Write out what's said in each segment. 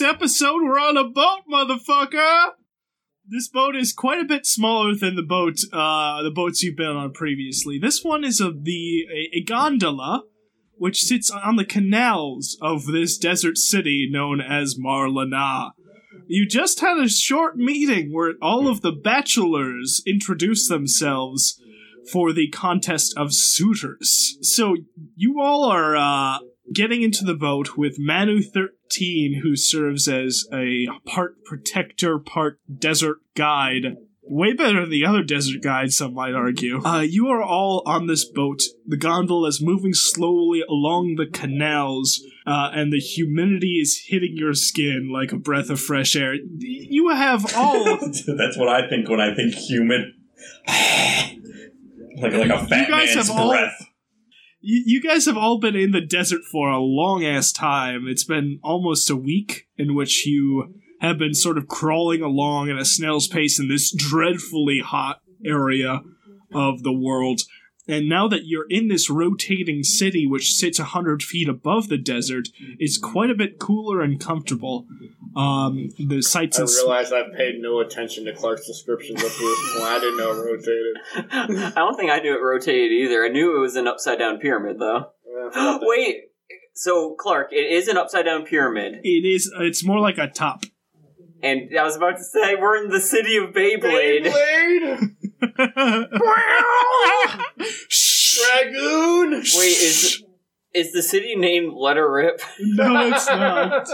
Episode, we're on a boat, motherfucker. This boat is quite a bit smaller than the boat, uh, the boats you've been on previously. This one is of the a, a gondola, which sits on the canals of this desert city known as Marla'na. You just had a short meeting where all of the bachelors introduced themselves for the contest of suitors. So you all are uh, getting into the boat with Manu 13, who serves as a part protector, part desert guide. Way better than the other desert guides, some might argue. Uh, you are all on this boat. The gondola is moving slowly along the canals, uh, and the humidity is hitting your skin like a breath of fresh air. You have all. That's what I think when I think humid. like like a fat guys man's have all- breath. You, you guys have all been in the desert for a long ass time. It's been almost a week in which you have been sort of crawling along at a snail's pace in this dreadfully hot area of the world. And now that you're in this rotating city, which sits a hundred feet above the desert, it's quite a bit cooler and comfortable. Um, the sights I and realize I've paid no attention to Clark's descriptions up to this point. I didn't know it rotated. I don't think I knew it rotated either. I knew it was an upside down pyramid, though. Uh, Wait, so Clark, it is an upside down pyramid, it is. It's more like a top. and I was about to say we're in the city of Beyblade. Beyblade! Dragoon! Wait, is is the city named Let Her Rip? no, it's not.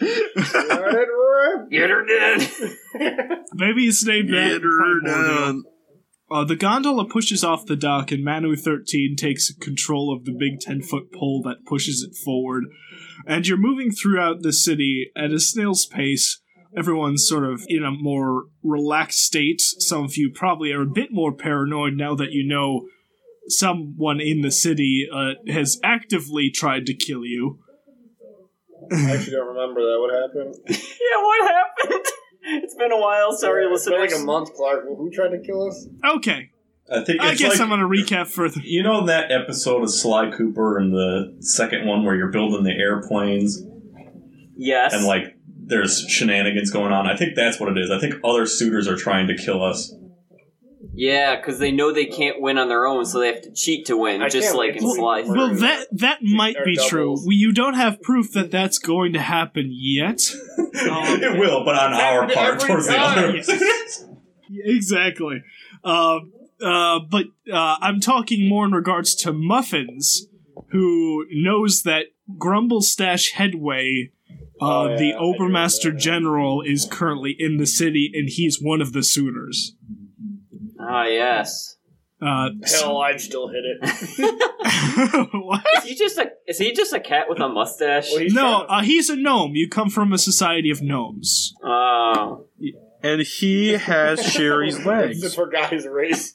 Let it rip! Get her dead. Maybe it's named that. Primordial. Uh, the gondola pushes off the dock, and Manu 13 takes control of the big 10 foot pole that pushes it forward. And you're moving throughout the city at a snail's pace. Everyone's sort of in a more relaxed state. Some of you probably are a bit more paranoid now that you know someone in the city uh, has actively tried to kill you. I actually don't remember that. What happened? yeah, what happened? It's been a while. Sorry, It's been like a month, Clark. Who tried to kill us? Okay, I think I guess like, I'm gonna recap further. You know that episode of Sly Cooper and the second one where you're building the airplanes Yes. and like there's shenanigans going on? I think that's what it is. I think other suitors are trying to kill us. yeah, because they know they can't win on their own, so they have to cheat to win, I just can't like in to Sly. see- Well, that that might They're be true. We, you don't have proof that that's going to happen yet. Um, it will, but on our part every towards the time. other. Yes. exactly. Uh, uh, but uh, I'm talking more in regards to Muffuns, who knows that Grumble Stash Headway, uh, Oh, yeah, the I Obermaster. General, is currently in the city, and he's one of the suitors. Ah, yes. Uh, Hell, I'd still hit it. what? Is he just a is he just a cat with a mustache? Well, he's No, trying uh, he's a gnome. You come from a society of gnomes. Oh. And he has Sheri's to- legs. It's for guys' race.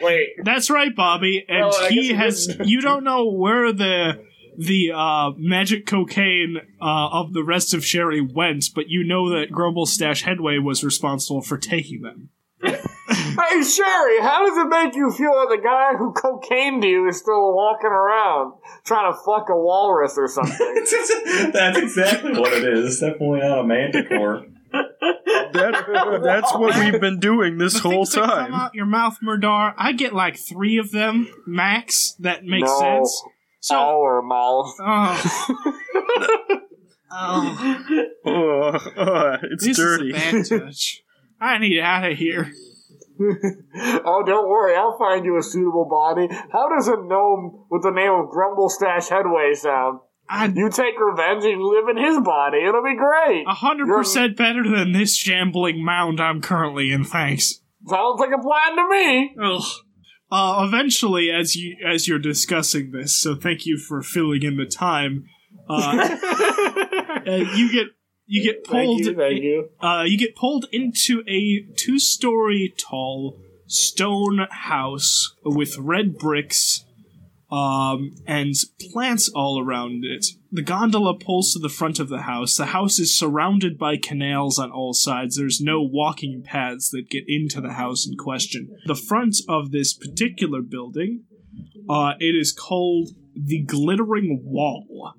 Wait, That's right, Bobby. And Well, he has. You don't know where the the uh, magic cocaine uh, of the rest of Sheri went, but you know that Grumble Stash Headway was responsible for taking them. Hey Sheri, how does it make you feel that the guy who cocained you is still walking around trying to fuck a walrus or something? that's exactly what it is. It's definitely not a manticore. That, that's what we've been doing this The whole things that come time. out your mouth, Murdar. I get like three of them max. That makes No. sense. So, Our mouth. oh, oh, Oh, oh, it's this dirty. is a bad touch. I need out of here. oh, don't worry, I'll find you a suitable body. How does a gnome with the name of Grumble Stash Headway sound? I You take revenge and you live in his body. It'll be great. a hundred percent better than this shambling mound I'm currently in. Thanks. Sounds like a plan to me. Ugh. Uh, eventually, as you as you're discussing this, so thank you for filling in the time. Uh, uh, you get you get pulled. Thank you, thank you. Uh, you get pulled into a two-story tall stone house with red bricks, um, and plants all around it. The gondola pulls to the front of the house. The house is surrounded by canals on all sides. There's no walking paths that get into the house in question. The front of this particular building, uh, it is called the glittering wall.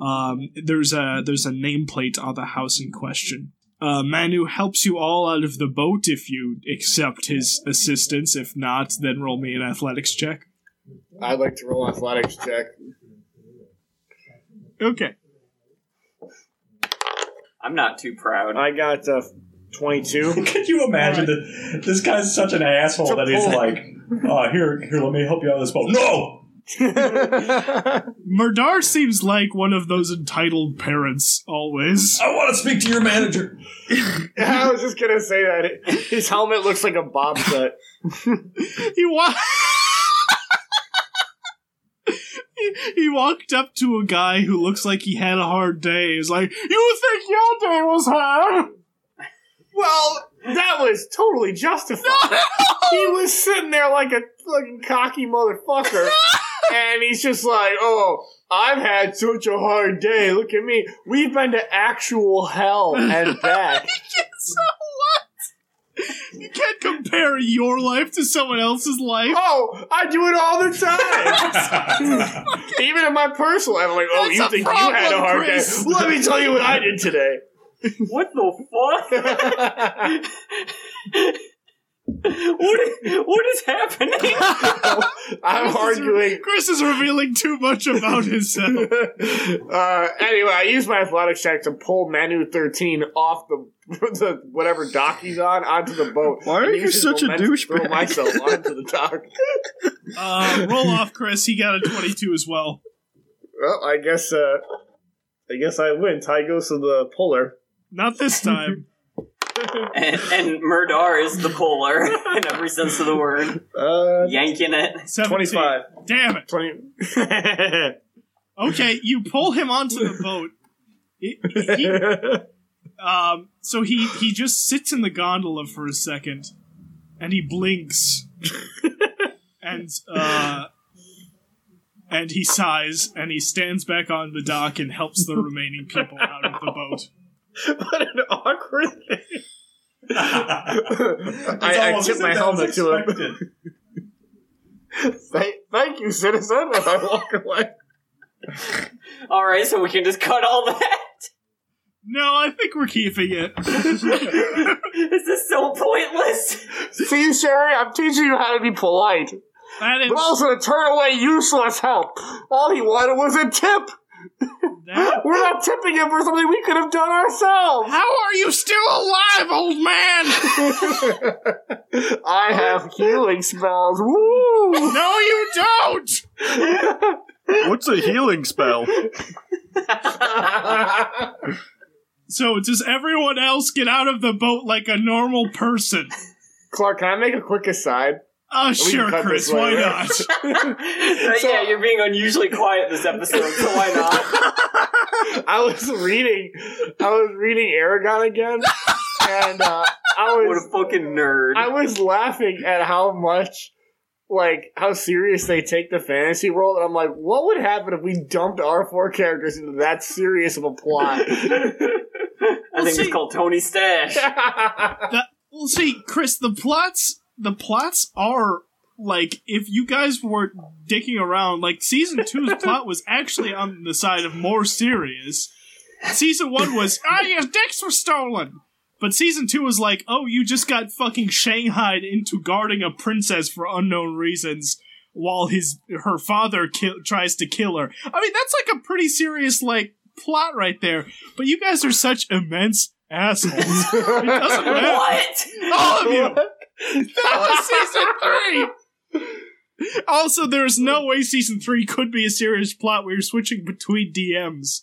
Um, there's a there's a nameplate on the house in question. Uh, Manu helps you all out of the boat if you accept his assistance. If not, then roll me an athletics check. I'd like to roll athletics check. Okay. I'm not too proud. I got uh, 22. Could you imagine that this guy's such an asshole that he's like, oh, here, here, let me help you out of this boat. No! Murdar seems like one of those entitled parents always. I want to speak to your manager. I was just gonna say that his helmet looks like a bob set. he wa- he, walked up to a guy who looks like he had a hard day. He's like, "You think your day was hard?" Well, that was totally justified. He was sitting there like a fucking cocky motherfucker, and he's just like, "Oh, I've had such a hard day. Look at me. We've been to actual hell and back." so what? You can't compare your life to someone else's life. Oh, I do it all the time. Even in my personal life, I'm like, oh, That's you a think you had a problem, hard Chris. day? Let me tell you what I did today. what the fuck? what, is, what is happening? I'm arguing. Chris is revealing too much about himself. uh, anyway, I used my athletics check to pull Manu 13 off the, the whatever dock he's on onto the boat. Why are you use such a momentum to Throw douchebag? myself onto the dock. Uh, roll off, Chris. He got a 22 as well. Well, I guess. Uh, I guess I win. Tie goes to the puller. Not this time. And, and Murdar is the puller in every sense of the word. Uh, Yanking it. 17. 25. Damn it. 20. Okay, you pull him onto the boat. He- he- um, so he he just sits in the gondola for a second, and he blinks, and uh, and he sighs, and he stands back on the dock and helps the remaining people out of the boat. what an awkward thing. It's I, I almost tip my if that was helmet to him. Thank, thank you, citizen. And I walk away. Alright, so we can just cut all that. No, I think we're keeping it. This is so pointless. See, Sheri, I'm teaching you how to be polite, That is but also to turn away useless help. All he wanted was a tip. That. We're not tipping him for something we could have done ourselves. How are you still alive, old man? I have healing spells. Woo! No, you don't. What's a healing spell? So does everyone else get out of the boat like a normal person? Clark, can I make a quick aside? Oh, can sure, cut Chris. this Why later. not? But uh, yeah, you're being unusually quiet this episode, so why not? I was reading, I was reading Eragon again, and uh, I What was a fucking nerd. I was laughing at how much, like, how serious they take the fantasy world. And I'm like, what would happen if we dumped our four characters into that serious of a plot? I think see- it's called Tony Stash. That, well, see, Chris, the plots, the plots are like if you guys were dicking around, like season two's plot was actually on the side of more serious. Season one was, ah, your dicks were stolen. But season two was like, oh, you just got fucking shanghaied into guarding a princess for unknown reasons while his her father kill, tries to kill her. I mean, that's like a pretty serious like plot right there. But you guys are such immense assholes. It doesn't matter. what? All of you. That was season three. Also, there's no way season three could be a serious plot where you're switching between DMs.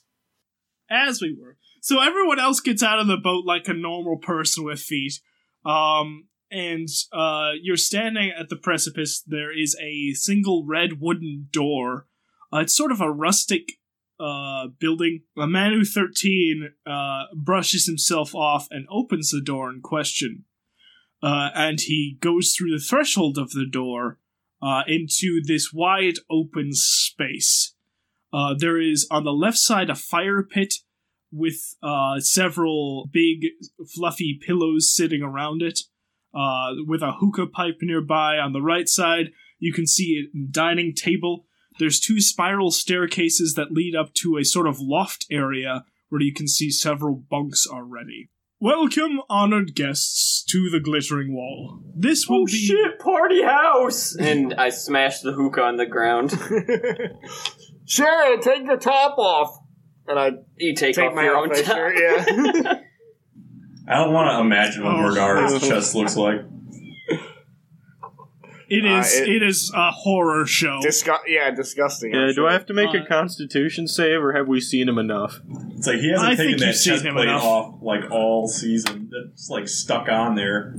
As we were. So everyone else gets out of the boat like a normal person with feet. Um, and uh, you're standing at the precipice. There is a single red wooden door. Uh, it's sort of a rustic uh, building. A man Manu 13 uh, brushes himself off and opens the door in question uh, and he goes through the threshold of the door uh, into this wide open space. Uh, there is on the left side a fire pit with uh, several big fluffy pillows sitting around it, uh, with a hookah pipe nearby. On the right side, you can see a dining table There's two spiral staircases that lead up to a sort of loft area where you can see several bunks already. Welcome, honored guests, to the Glittering Wall. This will Oh be. shit, party house! And I smashed the hookah on the ground. Sheri, take your top off. And I You take, take off my your own top. shirt, yeah. I don't want to imagine what Oh. Murdar's chest looks like. It Uh, is. it- it is a horror show. Disgu- yeah, disgusting. Yeah, do sure. I have to make Uh, a constitution save, or have we seen him enough? It's like he hasn't I taken think that you've chest him plate enough. off like all season. It's like stuck on there.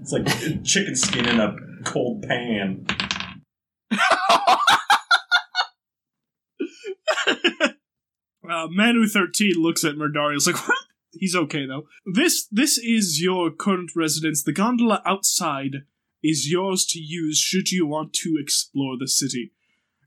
It's like chicken skin in a cold pan. Uh, Manu thirteen looks at Murdarius like, he's okay though. This this is your current residence. The gondola outside is yours to use should you want to explore the city.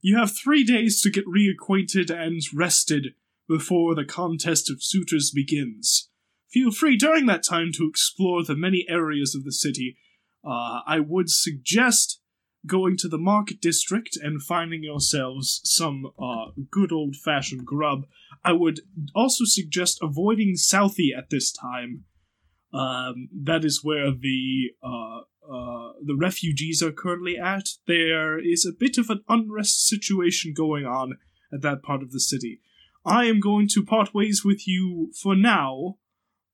You have three days to get reacquainted and rested before the contest of suitors begins. Feel free during that time to explore the many areas of the city. Uh, I would suggest going to the market district and finding yourselves some uh, good old fashioned grub. I would also suggest avoiding Southie at this time. Um, that is where the uh, uh, the refugees are currently at. There is a bit of an unrest situation going on at that part of the city. I am going to part ways with you for now,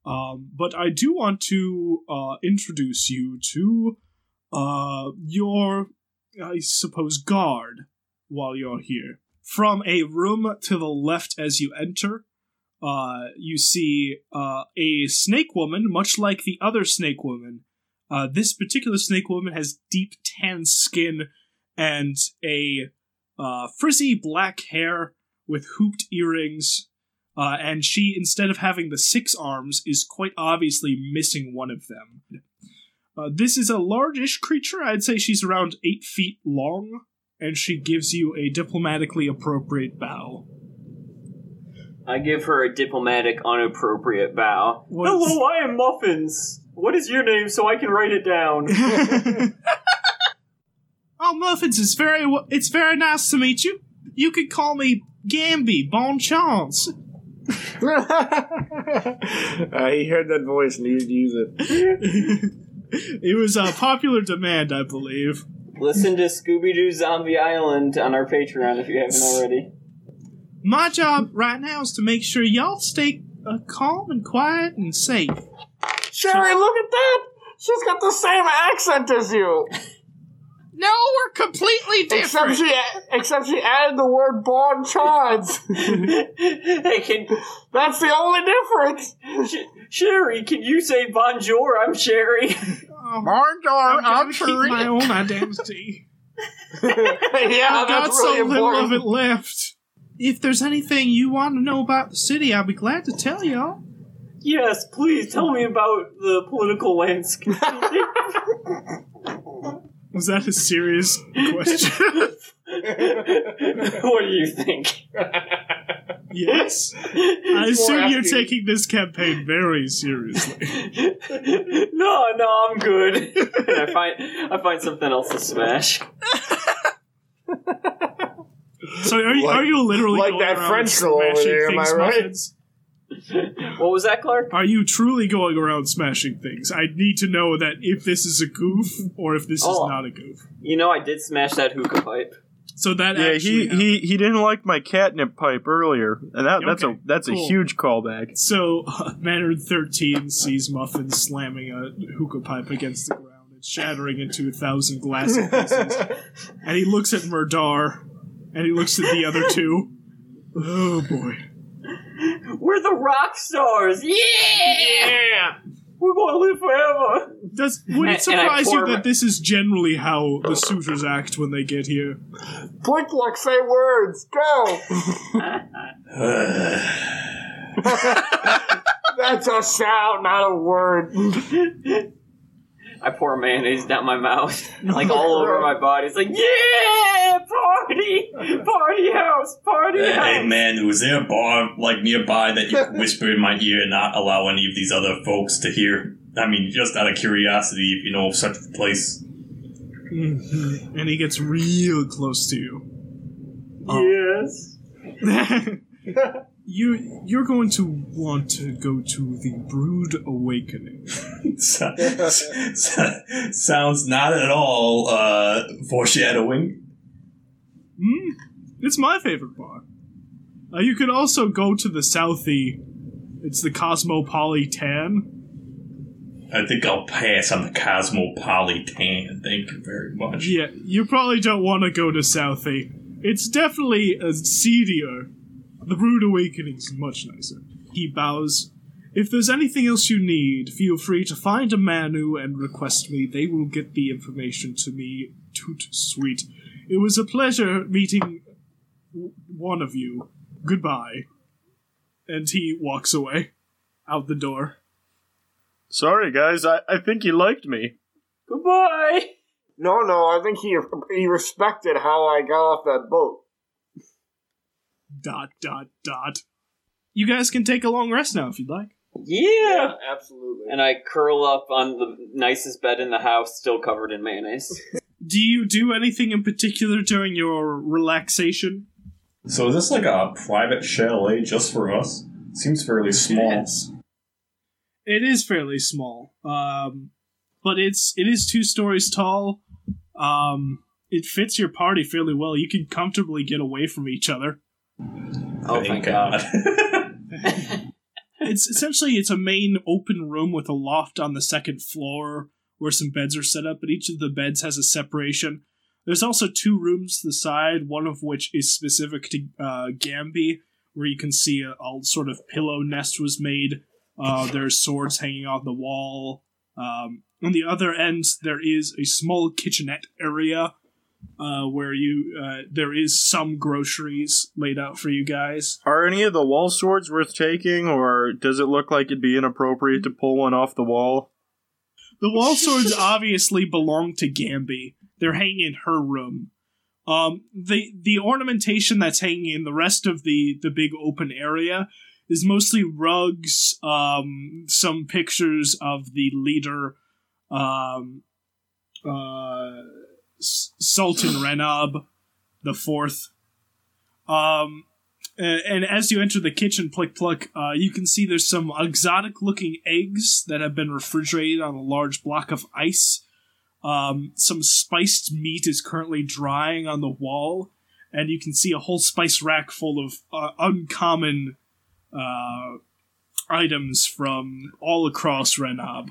um, but I do want to uh, introduce you to uh, your, I suppose, guard while you're here. From a room to the left as you enter, uh, you see uh, a snake woman, much like the other snake woman. Uh, this particular snake woman has deep tan skin and a uh, frizzy black hair with hooped earrings. Uh, and she, instead of having the six arms, is quite obviously missing one of them. Uh, this is a largish creature. I'd say she's around eight feet long, and she gives you a diplomatically appropriate bow. I give her a diplomatic, unappropriate bow. What's- Hello, I am Muffuns. What is your name so I can write it down? oh, Muffuns, it's very it's very nice to meet you. You could call me Gamby, bon chance. uh, he heard that voice and he would use it. it was a popular demand, I believe. Listen to Scooby Doo Zombie Island on our Patreon if you haven't already. My job right now is to make sure y'all stay uh, calm and quiet and safe. Sheri, look at that! She's got the same accent as you. No, we're completely different. Except she, except she added the word bon chance. hey, can That's the only difference. Sh- Sheri? Can you say bonjour? I'm Sheri. Oh, Bonjour, I'm gonna keep my own identity. yeah, I've got really so little of it left. If there's anything you want to know about the city, I'll be glad to tell y'all. Yes, please tell me about the political landscape. Was that a serious question? what do you think? yes. I assume you're asking- taking this campaign very seriously. no, no, I'm good. I find I find something else to smash. So are you, Like- are you literally like going that around French girl over smashing there, am things, I right? Muffuns? What was that, Clark? Are you truly going around smashing things? I need to know that if this is a goof or if this Oh. is not a goof. You know, I did smash that hookah pipe. So that Yeah, actually he, he he didn't like my catnip pipe earlier, and that, that's a that's cool. a huge callback. So, uh, Mandarin 13 sees Muffin slamming a hookah pipe against the ground and shattering into a thousand glass pieces. and he looks at Murdar, and he looks at the other two. Oh boy. We're the rock stars. Yeah, Yeah. we're gonna live forever. Does, would And- it surprise you that this is generally how the suitors act when they get here? Blink like say words. Go. That's a sound, not a word. I pour mayonnaise down my mouth, like all over my body. It's like, yeah, party, party house, party Hey house. Hey man, was there a bar like nearby that you could whisper in my ear and not allow any of these other folks to hear? I mean, just out of curiosity, if you know of such a place. Mm-hmm. And he gets real close to you. Yes. You you're going to want to go to the Brood Awakening. So- so- sounds not at all uh, foreshadowing. Hmm? It's my favorite bar. Uh, you could also go to the Southie. It's the Cosmopolitan. I think I'll pass on the Cosmopolitan. Thank you very much. Yeah, you probably don't want to go to Southie. It's definitely a seedier. The Brood Awakening's much nicer. He bows. If there's anything else you need, feel free to find a Manu and request me. They will get the information to me. Toot sweet. It was a pleasure meeting w- one of you. Goodbye. And he walks away. Out the door. Sorry, guys. I, I think he liked me. Goodbye. No, no, I think he he respected how I got off that boat. Dot, dot, dot. You guys can take a long rest now if you'd like. Yeah. absolutely. And I curl up on the nicest bed in the house, still covered in mayonnaise. Do you do anything in particular during your relaxation? So is this like a private chalet just for us? Seems fairly small. Yes. It is fairly small, um, but it's it is two stories tall. Um, it fits your party fairly well. You can comfortably get away from each other. Oh, thank God. It's essentially it's a main open room with a loft on the second floor where some beds are set up, but each of the beds has a separation. There's also two rooms to the side, one of which is specific to uh, Gamby, where you can see a, a sort of pillow nest was made. Uh, there's swords hanging on the wall. Um, on the other end, there is a small kitchenette area uh, where you uh, there is some groceries laid out for you guys. Are any of the wall swords worth taking, or does it look like it'd be inappropriate to pull one off the wall? The wall swords obviously belong to Gamby. They're hanging in her room. Um, the the ornamentation that's hanging in the rest of the the big open area is mostly rugs, um, some pictures of the leader, um, uh, S- Sultan Renab the fourth. Um, and, as you enter the kitchen, Plick Pluck, uh, you can see there's some exotic looking eggs that have been refrigerated on a large block of ice. Um, some spiced meat is currently drying on the wall, and you can see a whole spice rack full of uh, uncommon uh, items from all across Renob.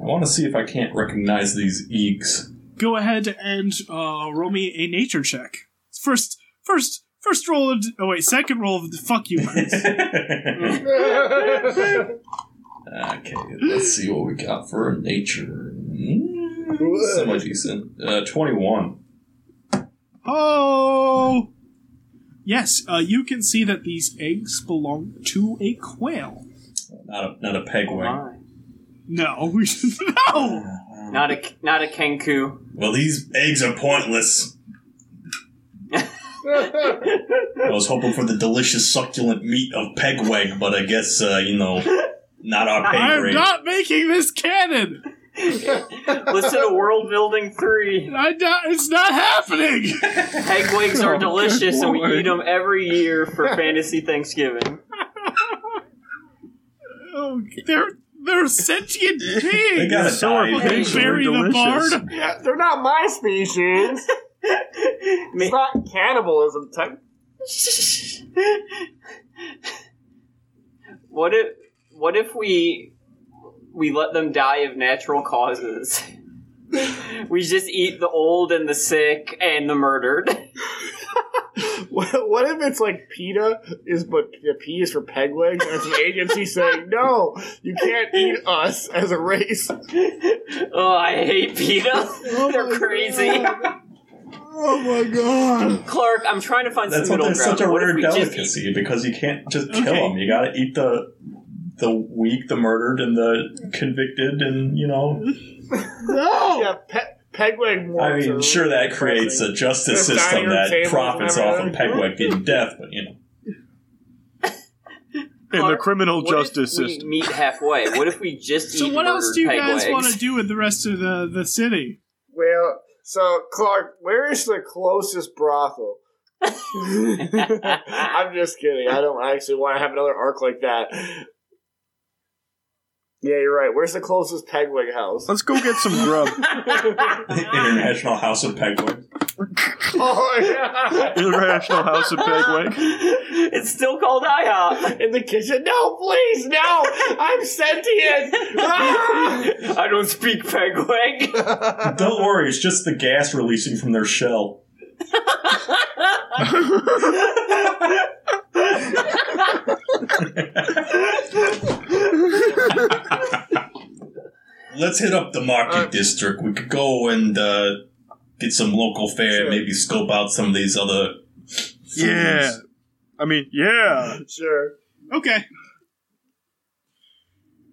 I want to see if I can't recognize these eeks. Go ahead and uh, roll me a nature check. First, first, first roll of. Oh wait, second roll of the fuck you. Chris. Okay, let's see what we got for a nature. Mm, Semi decent. Uh, 21. Oh! Yes, uh, you can see that these eggs belong to a quail. Not a, not a pegwig. my. No, no! Not a not a kenku. Well, these eggs are pointless. I was hoping for the delicious, succulent meat of pegwig, but I guess, uh, you know, not our pay I'm grade. not making this canon! Listen to World Building Three. I not, it's not happening! Pegwigs are Oh, delicious, good and we lord. eat them every year for Fantasy Thanksgiving. oh, they're, they're sentient pigs! They gotta So die. are pigs. They're Bury the delicious. bard! yeah, they're not my species. It's not cannibalism. Type. what if what if we we let them die of natural causes? we just eat the old and the sick and the murdered. What, what if it's like PETA is but the P is for peg legs and it's an agency saying no, you can't eat us as a race. oh, I hate PETA. Oh They're crazy. Oh my god! Clark, I'm trying to find That's some what middle that's ground. such a What rare we just eat- delicacy because you can't just kill Okay. them. You gotta eat the the weak, the murdered, and the convicted, and you know. No! Yeah, pe- pegwig. I mean, sure that creates a justice There's system dining that tables profits and off of everything. pegwig getting death, but you know. In the Clark, criminal what if justice we system. meet halfway. What if we just So eat what else do you peg guys legs? want to do with the rest of the, the city? Well, So, Clark, where is the closest brothel? I'm just kidding. I don't actually want to have another arc like that. Yeah, you're right. Where's the closest Pegwig house? Let's go get some grub. International House of Pegwig. oh, yeah. International House of Pegwig. it's still called IHOP. In the kitchen. No, please, no! I'm sentient! Ah! I don't speak Pegwig. Don't worry, it's just the gas releasing from their shell. Let's hit up the market Uh, district. We could go and uh, get some local fare, Sure. maybe scope out some of these other. Yeah. I mean, yeah. sure. Okay.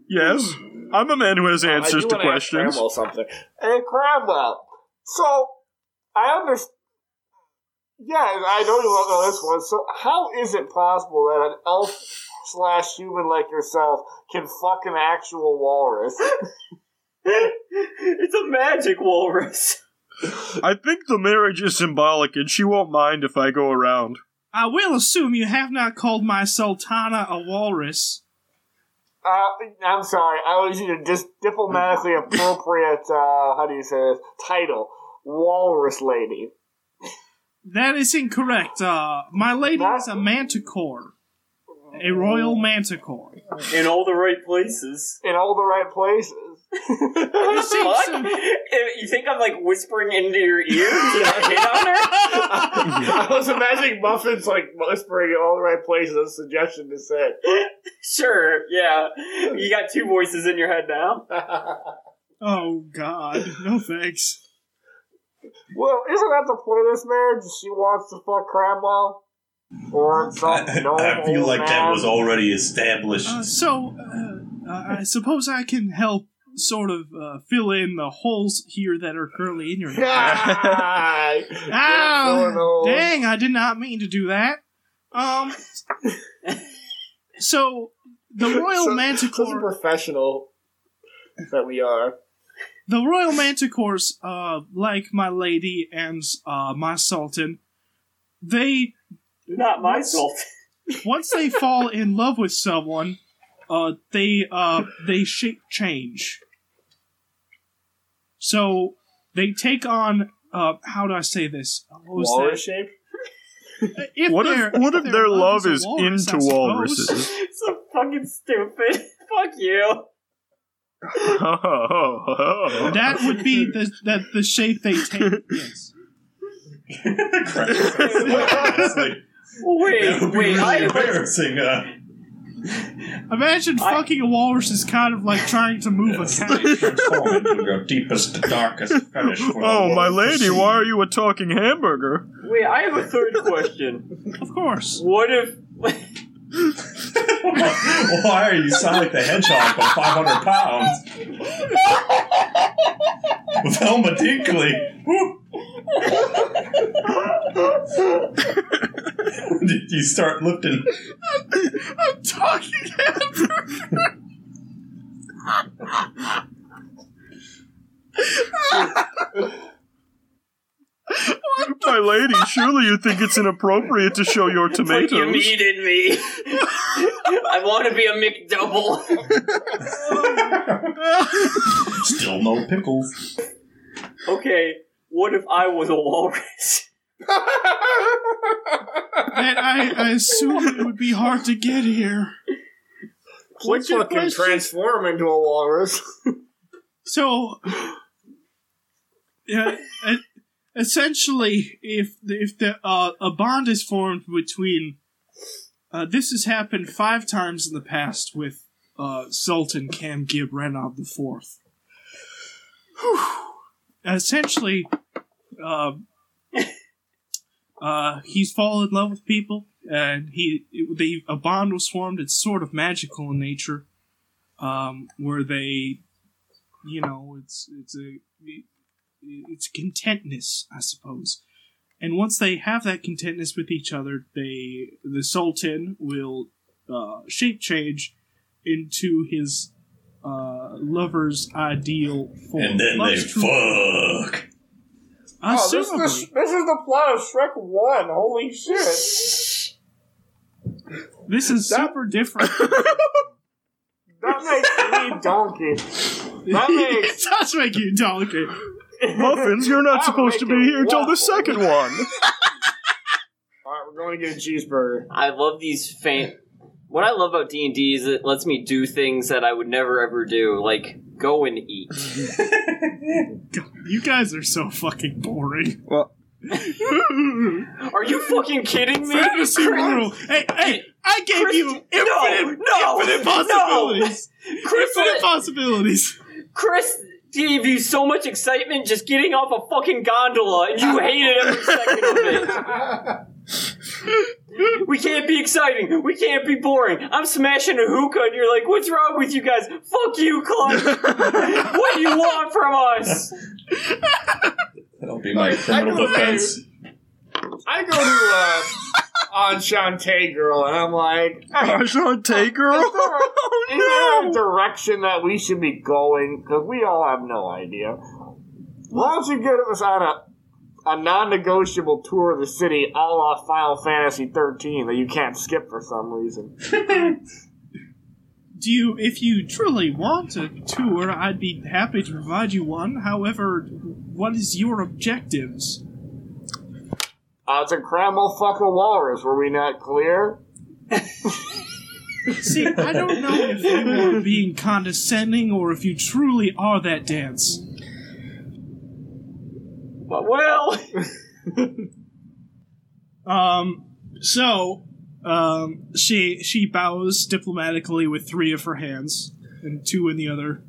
Yes. I'm a man who has I answers do to wanna ask questions. Cramwell something. Hey, Cramwell. So, I understand. Yeah, I know you don't know this one. So, how is it possible that an elf slash human like yourself can fuck an actual walrus? it's a magic walrus. I think the marriage is symbolic, and she won't mind if I go around. I will assume you have not called my sultana a walrus. Uh, I'm sorry. I was using a dis- diplomatically appropriate, uh, how do you say this? Title. Walrus lady. That is incorrect. Uh, my lady is a manticore. A royal manticore. In all the right places. In all the right places. What see, the fuck? so- You think I'm like whispering into your ear? Did I hit on her? I was imagining Muffin's like whispering in all the right places a suggestion to say. Sure, yeah. You got two voices in your head now. Oh God, no thanks. Well, isn't that the point of this marriage? She wants to fuck Cramwell? Or some I, gnome I feel old like that was already established. Uh, so, uh, I suppose I can help sort of uh, fill in the holes here that are currently in your. Ah, Ah, dang! I did not mean to do that. Um, so the royal So- Such a manticore, professional that we are. The royal manticores, uh, like my lady and uh, my sultan, they Not my What's- fault. once they fall in love with someone, uh, they uh, they shape change. So they take on uh, how do I say this? What was Walrus shape? If What their- if what if their love a is walrus, into I suppose, walruses? so fucking stupid. Fuck you. That would be the that the shape they take. Yes. Honestly, that Wait, would be wait, really I embarrassing. Uh, Imagine I- fucking a walrus is kind of like trying to move a cat. transform into your deepest, darkest fetish. for Oh, the my to lady, see. why are you a talking hamburger? wait, I have a third question. Of course. What if Why are you Sonic the Hedgehog for 500 pounds? With Elma Dinkley. Did you start lifting? I'm talking hamburger. My lady, surely you think it's inappropriate to show your put your tomatoes. meat in me? I want to be a McDouble. Still no pickles. Okay, what if I was a walrus? And I, I assume it would be hard to get here. What's You your fucking question? transform into a walrus. So, yeah, e- essentially, if if the uh, a bond is formed between, uh, this has happened five times in the past with uh, Sultan Cam Gib Renab the Fourth. Essentially, uh, uh, he's fallen in love with people, and he it, they, a bond was formed. It's sort of magical in nature, um, where they you know, it's it's a it's contentness, I suppose. And once they have that contentness with each other, they the Sultan will uh, shape change into his uh, lover's ideal form. And then they Love's true- fuck. Oh, this, Assumably. is, this is the plot of Shrek 1. Holy shit. This is That- super different. That makes me donkey. That makes. it does make you donkey. Muffuns, you're not I'm supposed to be here till the second one. Alright, we're going to get a cheeseburger. I love these fan. What I love about D and D is it lets me do things that I would never ever do, like go and eat. You guys are so fucking boring. Well, Are you fucking kidding me? Fantasy Chris, world. Hey, hey, I gave Chris- you infinite, no, infinite no. possibilities. Chris, Infinite possibilities. Chris gave you so much excitement just getting off a fucking gondola, and you hated every second of it. We can't be exciting. We can't be boring. I'm smashing a hookah, and you're like, "What's wrong with you guys? Fuck you, Clark. what do you want from us?" That'll be my criminal defense. I go to uh, Enchante Girl and I'm like, hey, Ashante girl. Is there, Oh, is there a direction that we should be going? Because we all have no idea. Why don't you get us on a a non-negotiable tour of the city, a la Final Fantasy 13, that you can't skip for some reason? Do you, if you truly want a tour, I'd be happy to provide you one. However, what is your objectives? Uh, it's a Cramble fuck a walrus. Were we not clear? See, I don't know if you are being condescending or if you truly are that dance. But well, Um, so, um, she she bows diplomatically with three of her hands and two in the other,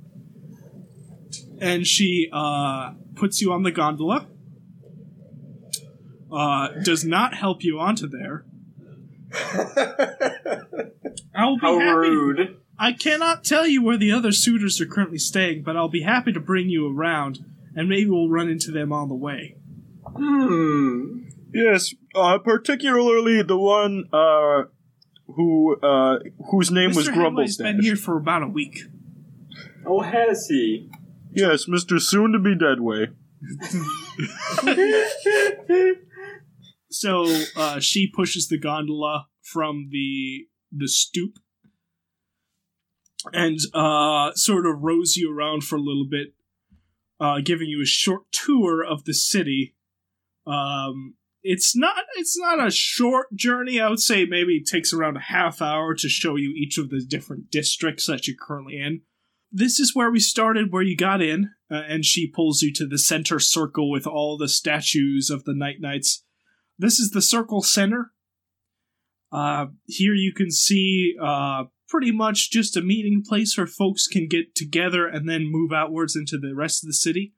and she uh puts you on the gondola. Uh, does not help you onto there. I'll be how happy. rude. I cannot tell you where the other suitors are currently staying, but I'll be happy to bring you around, and maybe we'll run into them on the way. Hmm. Yes, uh, particularly the one uh, who uh, whose name was Mr. Hadley's Grumblestash. been here for about a week. Oh, has he? Yes, Mister Soon to be Deadway. So uh, she pushes the gondola from the the stoop and uh, sort of rows you around for a little bit, uh, giving you a short tour of the city. Um, it's not it's not a short journey. I would say maybe it takes around a half hour to show you each of the different districts that you're currently in. This is where we started, where you got in, uh, and she pulls you to the center circle with all the statues of the Night Knights. This is the circle center. Uh, here you can see uh, pretty much just a meeting place where folks can get together and then move outwards into the rest of the city.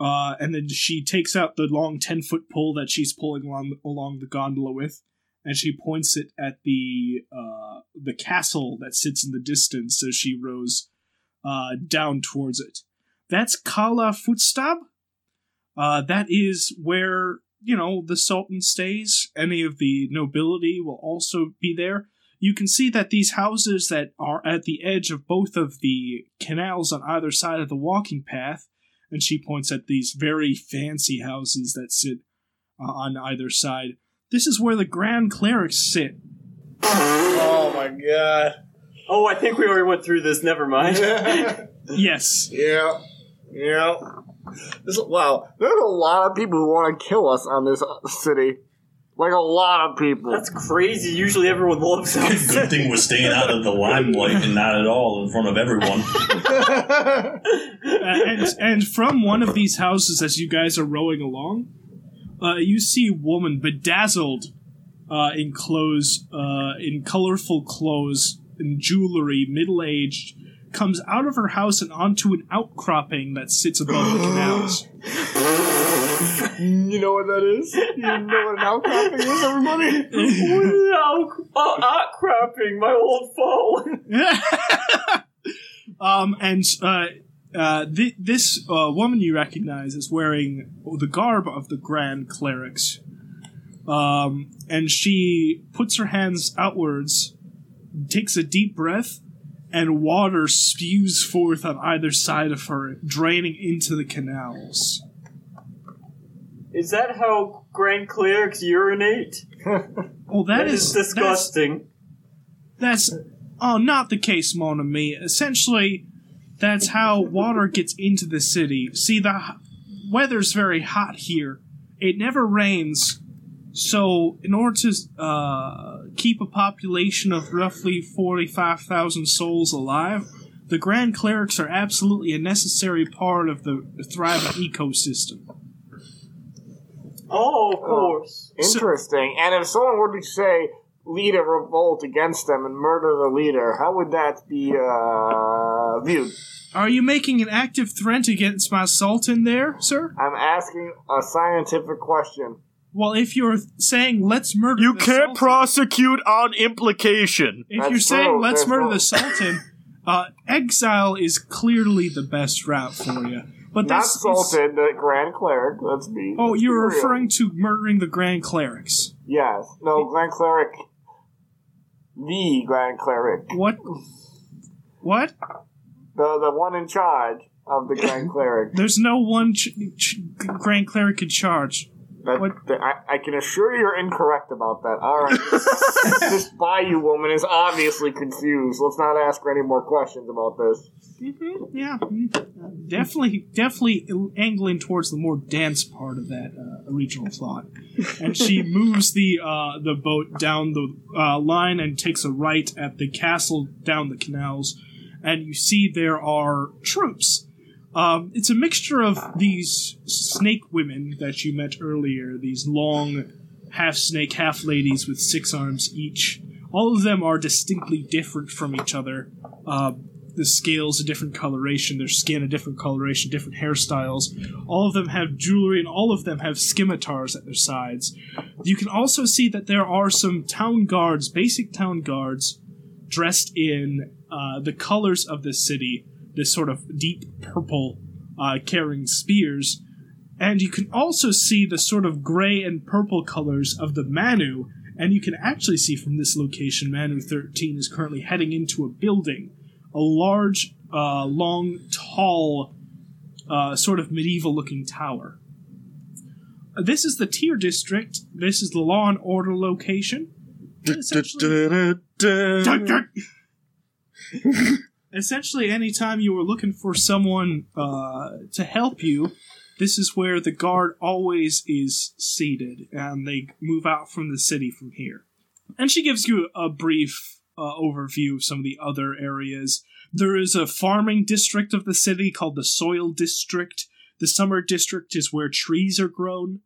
Uh, and then she takes out the long 10 foot pole that she's pulling along, along the gondola with, and she points it at the uh, the castle that sits in the distance as she rows uh, down towards it. That's Kala Futstab. Uh, that is where you know the Sultan stays. Any of the nobility will also be there. You can see that these houses that are at the edge of both of the canals on either side of the walking path, and she points at these very fancy houses that sit uh, on either side. This is where the Grand Clerics sit. Oh my god. Oh, I think we already went through this. Never mind. Yes. Yeah. Yeah. This, wow. There's a lot of people who want to kill us on this uh, city. Like a lot of people. That's crazy. Usually everyone loves us. Good thing we're staying out of the limelight and not at all in front of everyone. Uh, and and from one of these houses, as you guys are rowing along, uh, you see a woman bedazzled uh, in clothes, uh, in colorful clothes and jewelry, middle aged, comes out of her house and onto an outcropping that sits above the canals. you know what that is? You know what an outcropping is, everybody? no, oh, outcropping, my old foe. um, and uh, uh, th- this uh, woman you recognize is wearing the garb of the Grand Clerics. Um, and she puts her hands outwards, takes a deep breath, and water spews forth on either side of her, draining into the canals. Is that how Grand Clerics urinate? Well, that is is disgusting. That's, that's oh, not the case, mon ami. Essentially, that's how water gets into the city. See, the weather's very hot here. It never rains, so in order to uh, keep a population of roughly forty-five thousand souls alive, the Grand Clerics are absolutely a necessary part of the thriving ecosystem. Oh, of course. Interesting. and if someone were to say lead a revolt against them and murder the leader, how would that be uh, viewed? Are you making an active threat against my sultan there, sir? I'm asking a scientific question. Well, if you're saying let's murder You the can't sultan, prosecute on implication. if That's you're saying true, let's murder true. the sultan, uh, exile is clearly the best route for you. But Not this is- Sultan, the Grand Cleric. Let's be. Oh, let's you're be real. referring to murdering the Grand Clerics. Yes. No, Grand Cleric. The Grand Cleric. What? What? The the one in charge of the Grand Cleric. There's no one ch- ch- Grand Cleric in charge. That, What? that- I, I can assure you you're incorrect about that. All right. this Bayou woman is obviously confused. Let's not ask her any more questions about this. hmm yeah, definitely, definitely angling towards the more dense part of that uh, original thought. And she moves the uh, the boat down the uh, line and takes a right at the castle down the canals, and you see there are troops. Um, it's a mixture of these snake women that you met earlier, these long half snake, half ladies with six arms each. All of them are distinctly different from each other. Uh, the scales a different coloration, their skin a different coloration, different hairstyles. All of them have jewelry, and all of them have scimitars at their sides. You can also see that there are some town guards, basic town guards, dressed in uh, the colors of the city, this sort of deep purple, uh, carrying spears. And you can also see the sort of gray and purple colors of the Manu, and you can actually see from this location Manu 13 is currently heading into a building. A large, uh, long, tall, uh, sort of medieval looking tower. This is the tier district. This is the law and order location. Essentially- Essentially, anytime you were looking for someone uh, to help you, this is where the guard always is seated, and they move out from the city from here. And she gives you a brief uh, overview of some of the other areas. There is a farming district of the city called the Soil District. The Summer District is where trees are grown.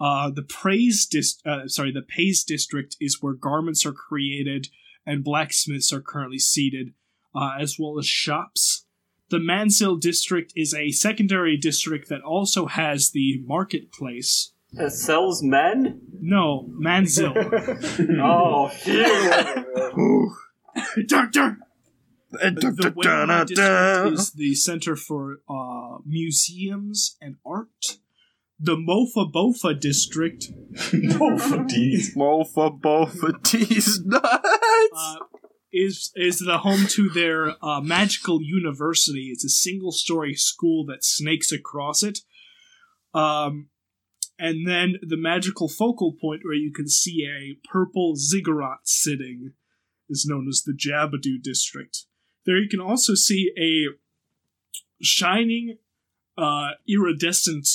Uh, the Praise dis- uh, sorry, the Pays District is where garments are created and blacksmiths are currently seated, uh, as well as shops. The Mansil District is a secondary district that also has the marketplace. That sells men? No, Mansil. Oh, phew. Doctor! The Wayne District is the center for uh, museums and art. The Mofa Bofa District Both of these. Mofa bofa tease nuts. uh, is is the home to their uh, magical university. It's a single story school that snakes across it. Um, and then the magical focal point where you can see a purple ziggurat sitting is known as the Jabadoo district. There you can also see a shining, uh, iridescent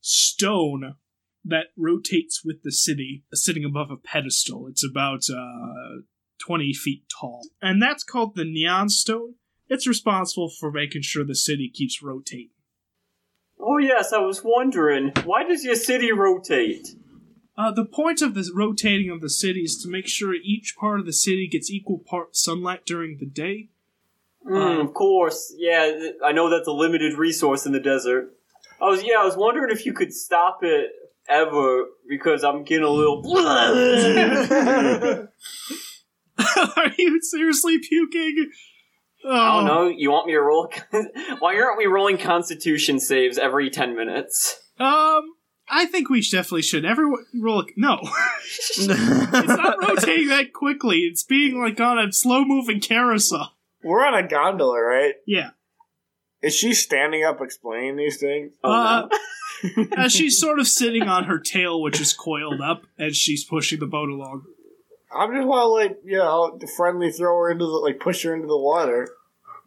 stone that rotates with the city, sitting above a pedestal. It's about uh, 20 feet tall. And that's called the Neon Stone. It's responsible for making sure the city keeps rotating. Oh, yes, I was wondering. Why does your city rotate? Uh, the point of the rotating of the city is to make sure each part of the city gets equal part sunlight during the day. Mm, of course. Yeah, I know that's a limited resource in the desert. I was, yeah, I was wondering if you could stop it ever because I'm getting a little. Are you seriously puking? Oh, I don't know. You want me to roll? Why aren't we rolling Constitution saves every ten minutes? Um, I think we definitely should. Everyone roll. A, no, it's not rotating that quickly. It's being like on a slow moving carousel. We're on a gondola, right? Yeah. Is she standing up explaining these things? Oh, Uh, no. as she's sort of sitting on her tail, which is coiled up, as she's pushing the boat along. I'm just want to like you know friendly throw her into the like push her into the water.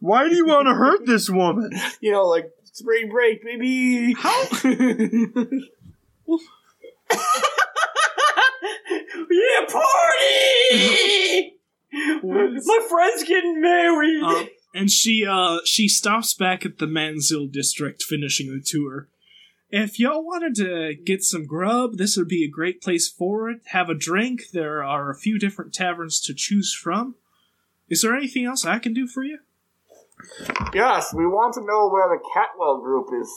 Why do you want to hurt this woman? You know like spring break, baby. How? yeah, party! My friend's getting married. Uh, and she uh she stops back at the Manzil district finishing the tour. If y'all wanted to get some grub, this would be a great place for it. Have a drink. There are a few different taverns to choose from. Is there anything else I can do for you? yes, we want to know where the Catwell group is.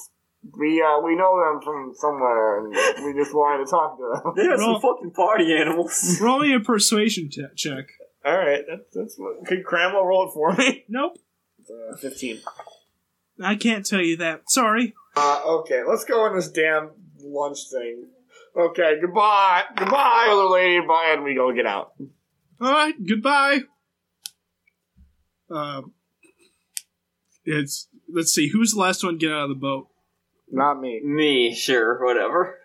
We uh we know them from somewhere, and we just wanted to talk to them. They're some fucking party animals. Roll me a persuasion te- check. All right, that's that's what. Could Cramwell roll it for me? Nope, Uh, Fifteen. I can't tell you that. Sorry. Uh, okay, let's go on this damn lunch thing. Okay, goodbye, goodbye, other lady. Bye, and we go get out. All right, goodbye. Um, it's let's see, who's the last one to get out of the boat? Not me. Me, sure, whatever.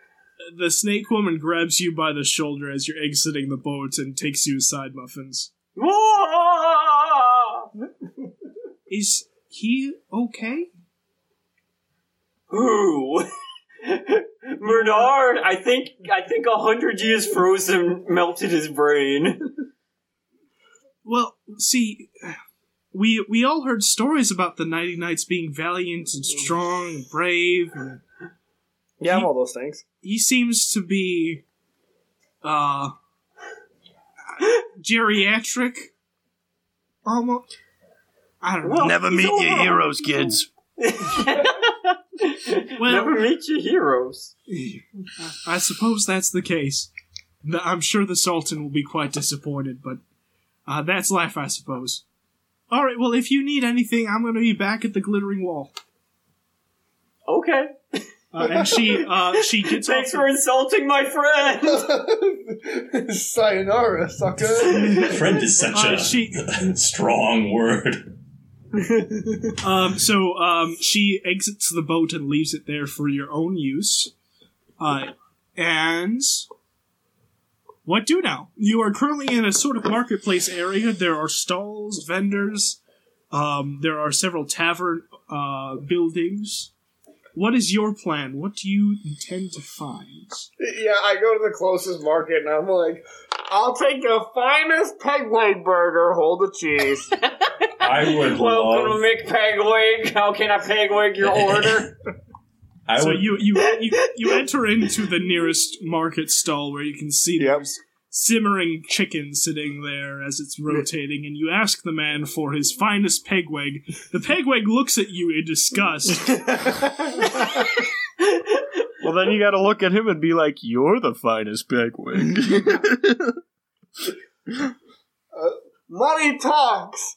The snake woman grabs you by the shoulder as you're exiting the boat and takes you aside, Muffuns. Is he okay? Who? Bernard, I think I think a hundred years frozen melted his brain. Well, see, we we all heard stories about the Nighty Knights being valiant and strong and brave. And Yeah, I'm all those things. he seems to be, uh, geriatric. Almost. I don't know. Well, Never meet your over. heroes, kids. Well- Never meet your heroes. I suppose that's the case. The- I'm sure the Sultan will be quite disappointed, but uh, that's life, I suppose. All right. Well, if you need anything, I'm going to be back at the Glittering Wall. Okay. Uh, and she uh, she gets off. Thanks for insulting my friend. Sayonara, sucker. Friend is such Uh, a she- strong word. Um, so um, she exits the boat and leaves it there for your own use. Uh, and what do now? You are currently in a sort of marketplace area. There are stalls, vendors. Um, there are several tavern uh, buildings. What is your plan? What do you intend to find? yeah, I go to the closest market and I'm like, I'll take the finest peg leg burger, hold the cheese. I would Welcome love. to McPegwig. How can I pegwig your order? I so would. you, you you you enter into the nearest market stall where you can see Yep. there's simmering chicken sitting there as it's rotating, and you ask the man for his finest pegwig. The pegwig looks at you in disgust. Well, then you got to look at him and be like, "You're the finest pegwig." Uh, money talks.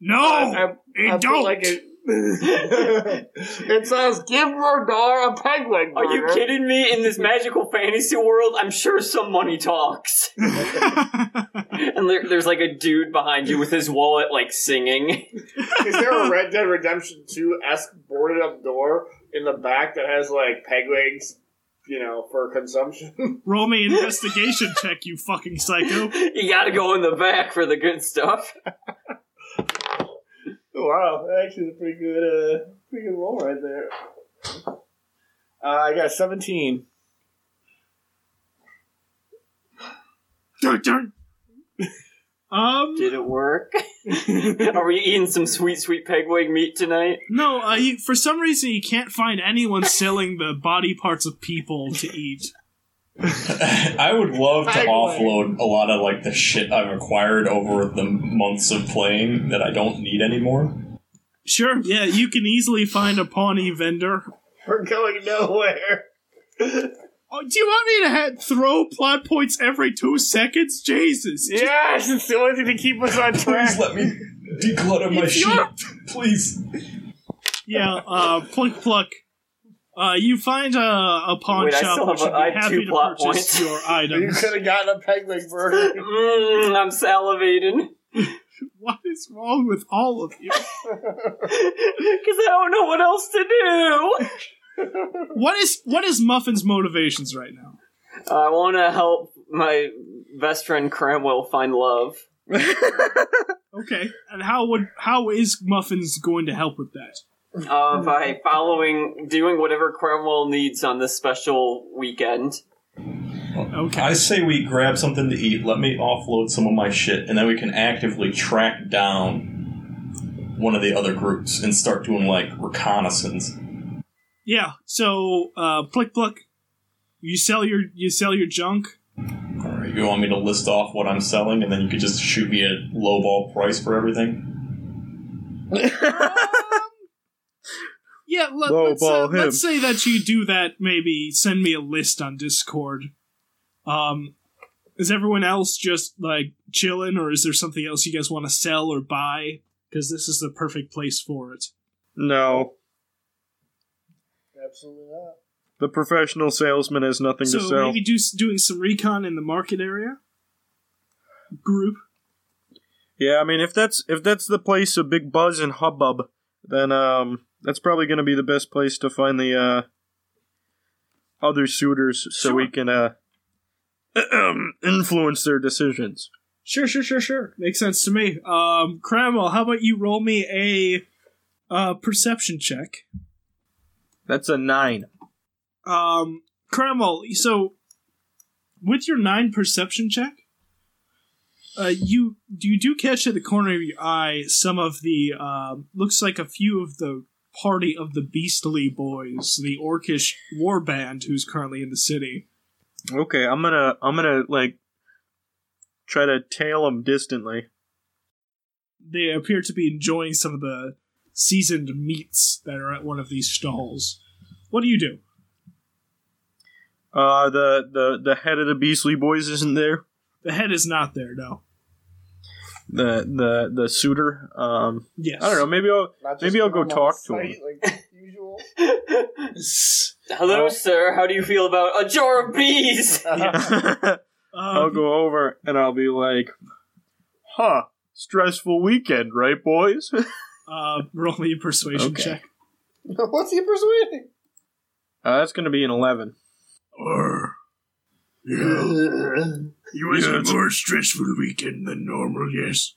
No, I- I it put don't. Like a, it says, "Give Mur'Dar a peg leg Are you kidding me? In this magical fantasy world, I'm sure some money talks. And there, there's like a dude behind you with his wallet, like singing. Is there a Red Dead Redemption 2 esque boarded up door in the back that has like peg legs, you know, for consumption? Roll me investigation check, you fucking psycho. You gotta go in the back for the good stuff. Wow, that actually is a pretty good, uh, pretty good roll right there. Uh, I got 17. Dun, dun. Um, Did it work? Are we eating some sweet, sweet pegwig meat tonight? no, uh, you, for some reason you can't find anyone selling the body parts of people to eat. I would love to Peg leg. offload a lot of like the shit I've acquired over the months of playing that I don't need anymore. Sure, yeah, you can easily find a Pawnee vendor. We're going nowhere. Oh, do you want me to ha- throw plot points every two seconds? Jesus. Yes, it's the only thing to keep us on track. Please let me declutter my It's sheet. your- Please. Yeah, uh, PlickPluck. Uh, you find a, a pawn Wait, I shop which have would be have happy to purchase points. your You could have gotten a peg leg burger. Mmm, I'm salivating. what? is wrong with all of you? Because I don't know what else to do. What is what is Muffuns' motivations right now? I want to help my best friend Cramwell find love. Okay, and how would how is Muffuns going to help with that? Uh, by following, doing whatever Cramwell needs on this special weekend. Okay, I say we grab something to eat. Let me offload some of my shit, and then we can actively track down one of the other groups and start doing like reconnaissance. yeah. So, uh, PlickPluck, you sell your you sell your junk. All right, you want me to list off what I'm selling, and then you could just shoot me a lowball price for everything? Yeah, let, let's, uh, let's say that you do that. Maybe send me a list on Discord. Um, is everyone else just like chilling, or is there something else you guys want to sell or buy? Because this is the perfect place for it. no, Absolutely not. the professional salesman has nothing so to sell. So maybe do doing some recon in the market area. Group. Yeah, I mean, if that's if that's the place of big buzz and hubbub, then um, that's probably going to be the best place to find the uh other suitors, so Sure. we can uh um, influence their decisions. Sure, sure, sure, sure. Makes sense to me. Um, Cramwell, how about you roll me a uh, perception check? That's a nine. Um, Cramwell, so with your nine perception check, uh, you you do catch at the corner of your eye some of the um, looks like a few of the party of the Beastly Boys, the Orcish war band who's currently in the city. Okay, I'm gonna I'm gonna like try to tail them distantly. They appear to be enjoying some of the seasoned meats that are at one of these stalls. What do you do? Uh, the the the head of the Beastly Boys isn't there. The head is not there, no. The the the suitor. Um, Yes. I don't know. Maybe I'll Not Maybe I'll go talk to him. Like usual. Hello, Oh. sir. How do you feel about a jar of bees? I'll Um, go over and I'll be like, "Huh, stressful weekend, right, boys?" uh, roll me a persuasion Okay. check. What's he persuading? Uh, that's gonna be an eleven. Or yeah, it was a more stressful weekend than normal. Yes,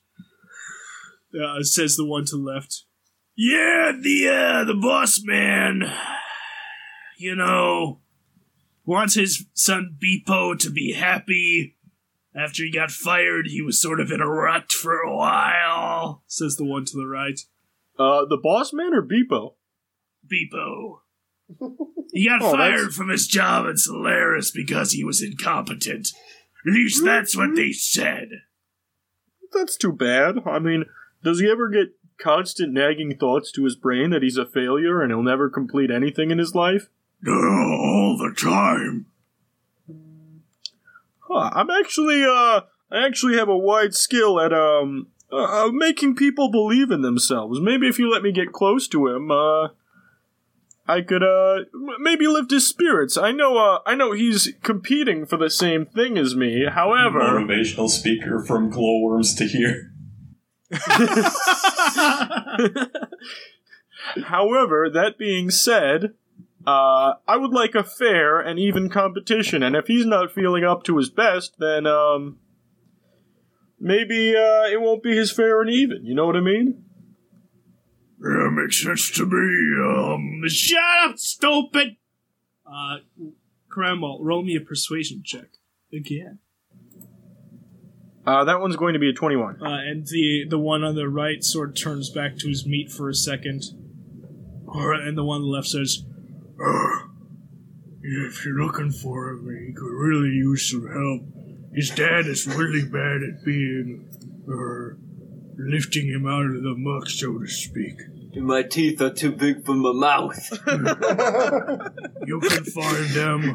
uh, says the one to the left. Yeah, the uh, the boss man, you know, wants his son Beepo to be happy. After he got fired, he was sort of in a rut for a while. Says the one to the right. Uh, the boss man or Beepo? Beepo. He got Oh, fired that's- from his job at Solaris because he was incompetent. At least that's what they said. That's too bad. I mean, does he ever get constant nagging thoughts to his brain that he's a failure and he'll never complete anything in his life? all the time. Huh, I'm actually, uh, I actually have a wide skill at, um, uh, uh, making people believe in themselves. Maybe if you let me get close to him, uh, I could, uh, maybe lift his spirits. I know, uh, I know he's competing for the same thing as me. However, Motivational speaker from Glowworms to here. However, that being said, uh, I would like a fair and even competition, and if he's not feeling up to his best, then um, maybe uh, it won't be his fair and even. You know what I mean? Yeah, makes sense to me. Um, shut up, stupid. Uh, Cramwell, roll me a persuasion check again. Uh, that one's going to be a twenty-one. Uh, and the the one on the right sort of turns back to his meat for a second. Or, and the one on the left says, "Uh, If you're looking for him, he could really use some help. His dad is really bad at being, er, lifting him out of the muck, so to speak. My teeth are too big for my mouth. You can find them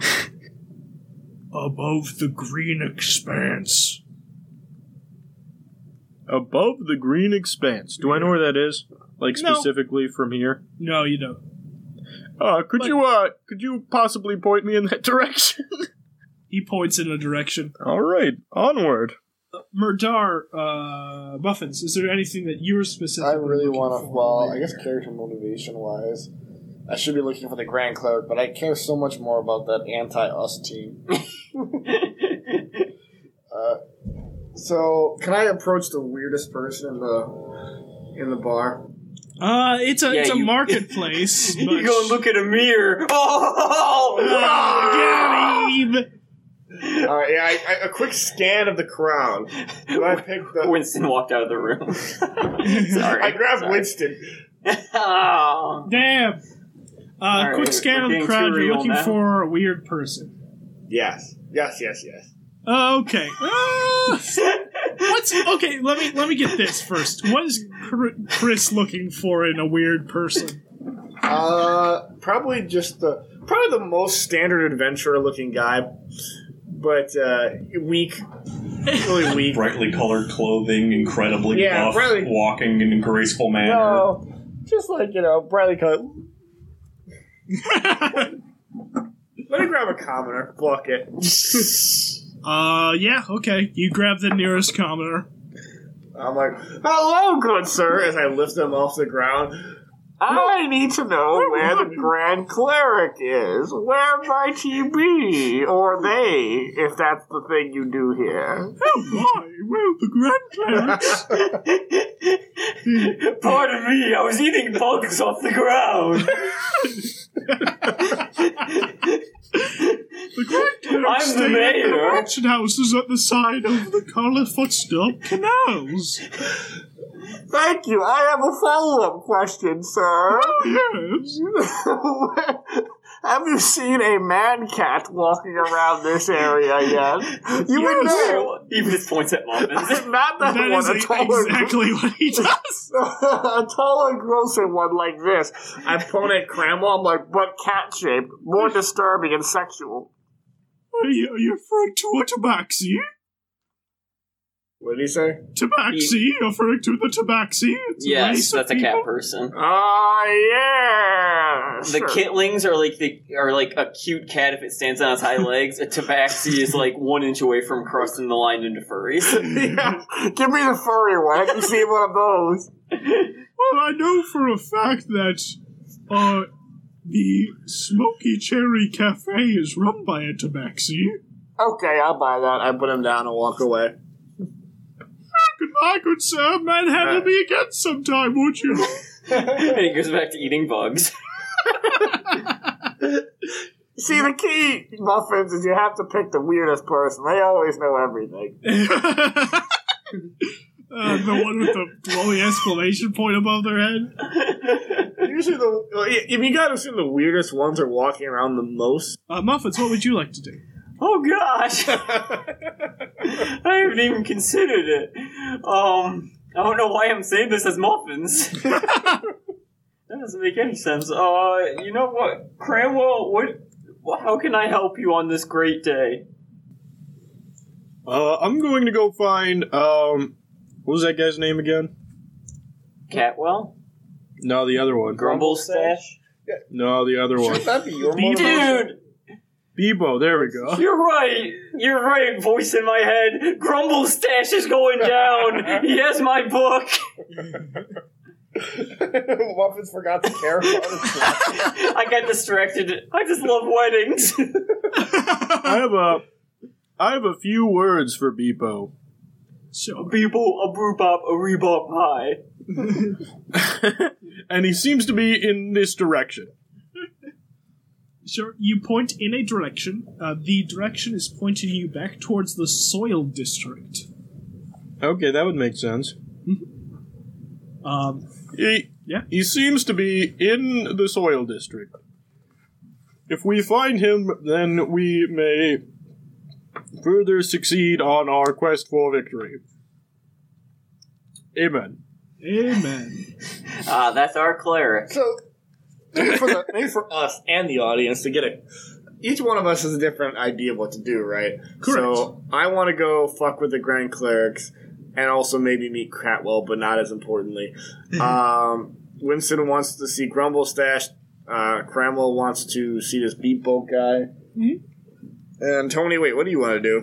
above the green expanse. Above the green expanse. Do I know where that is? Like No. specifically from here? No, you don't. Uh, could But- you uh, could you possibly point me in that direction? He points in a direction. All right, onward. Mur'Dar, uh, Muffuns, is there anything that you're specifically I really want to. Well, I guess character motivation wise, I should be looking for the Grand Cleric, but I care so much more about that anti-us team. Uh, so, can I approach the weirdest person in the in the bar? Uh, it's a Yeah, it's a you- marketplace. you go and look at a mirror. Oh! Ah, get him! All right, yeah, I, I, a quick scan of the crowd. Do I pick the? Winston walked out of the room. Sorry. I grabbed Sorry. Winston. Oh. Damn. Uh, All quick right, scan we're of the crowd. You're looking now. for a weird person. Yes, yes, yes, yes. Uh, okay. Uh, what's okay? Let me let me get this first. What is Chris looking for in a weird person? Uh, probably just the probably the most standard adventurer-looking guy, but uh, weak, really weak. Brightly colored clothing, incredibly Yeah, buff, brightly- walking in a graceful manner. No, just like you know, brightly colored. Let me grab a commoner. Fuck it. Uh, yeah, okay. You grab the nearest commoner. I'm like, hello, good sir, as I lift him off the ground. I need to know where the Grand Cleric is. Where might he be? Or they, if that's the thing you do here. Oh my! Well, the Grand Cleric? Pardon me, I was eating bugs off the ground. The Grand Cleric I'm the stay at the mayor. mansion houses at the side of the Carla Footstop canals. Thank you. I have a follow-up question, sir. Have you seen a man cat walking around this area yet? You would know. he just points at Muffuns. Not that, That one, is a a- taller, exactly what he does. a taller, grosser one like this. I point at Cramwell, I'm like, but cat-shaped, more disturbing and sexual. Are you, are you referring to a tabaxi? What did he say? Tabaxi? You're referring to the tabaxi? It's a yes, race of that's a cat person. Oh, yeah. The sure. kitlings are like the are like a cute cat if it stands on its hind legs. A tabaxi is like one inch away from crossing the line into furries. yeah. Give me the furry one. I can see one of those. Well, I know for a fact that uh, the Smoky Cherry Cafe is run by a tabaxi. Okay, I'll buy that. I put him down and walk away. Goodbye, good sir. Manhandle Uh. me again sometime, won't you? and he goes back to eating bugs. See, the key, Muffuns, is you have to pick the weirdest person. They always know everything. uh, the one with the glowing exclamation point above their head. Usually, the well, y- if you gotta assume the weirdest ones are walking around the most. Uh, Muffuns, what would you like to do? Oh gosh, I haven't even considered it. Um, I don't know why I'm saying this as Muffuns. that doesn't make any sense. Uh, you know what, Cramwell? What? How can I help you on this great day? Uh, I'm going to go find um, what was that guy's name again? Catwell, No, the other one. Grumble Stash, No, the other one. Should that be your Beat motivation? dude. Bebo. There we go. You're right. You're right. Voice in my head. Grumble Stash is going down. He has my book. Muffuns forgot to care about his I got distracted. I just love weddings. I have a, I have a few words for Bebo. So, People, a boop a rebop high. and he seems to be in this direction. Sure, you point in a direction. Uh, the direction is pointing you back towards the soil district. Okay, that would make sense. Um, He, Yeah. he seems to be in the soil district. If we find him, then we may further succeed on our quest for victory. Amen. amen. Ah, that's our cleric. So, maybe for, the, maybe for us and the audience to get it. Each one of us has a different idea of what to do, right? Correct. So, I want to go fuck with the Grand Clerics and also maybe meet Cratwell, but not as importantly. um, Winston wants to see Grumble Stash. Uh, Cramwell wants to see this beat boat guy. Mhm. And Tony, wait, what do you want to do?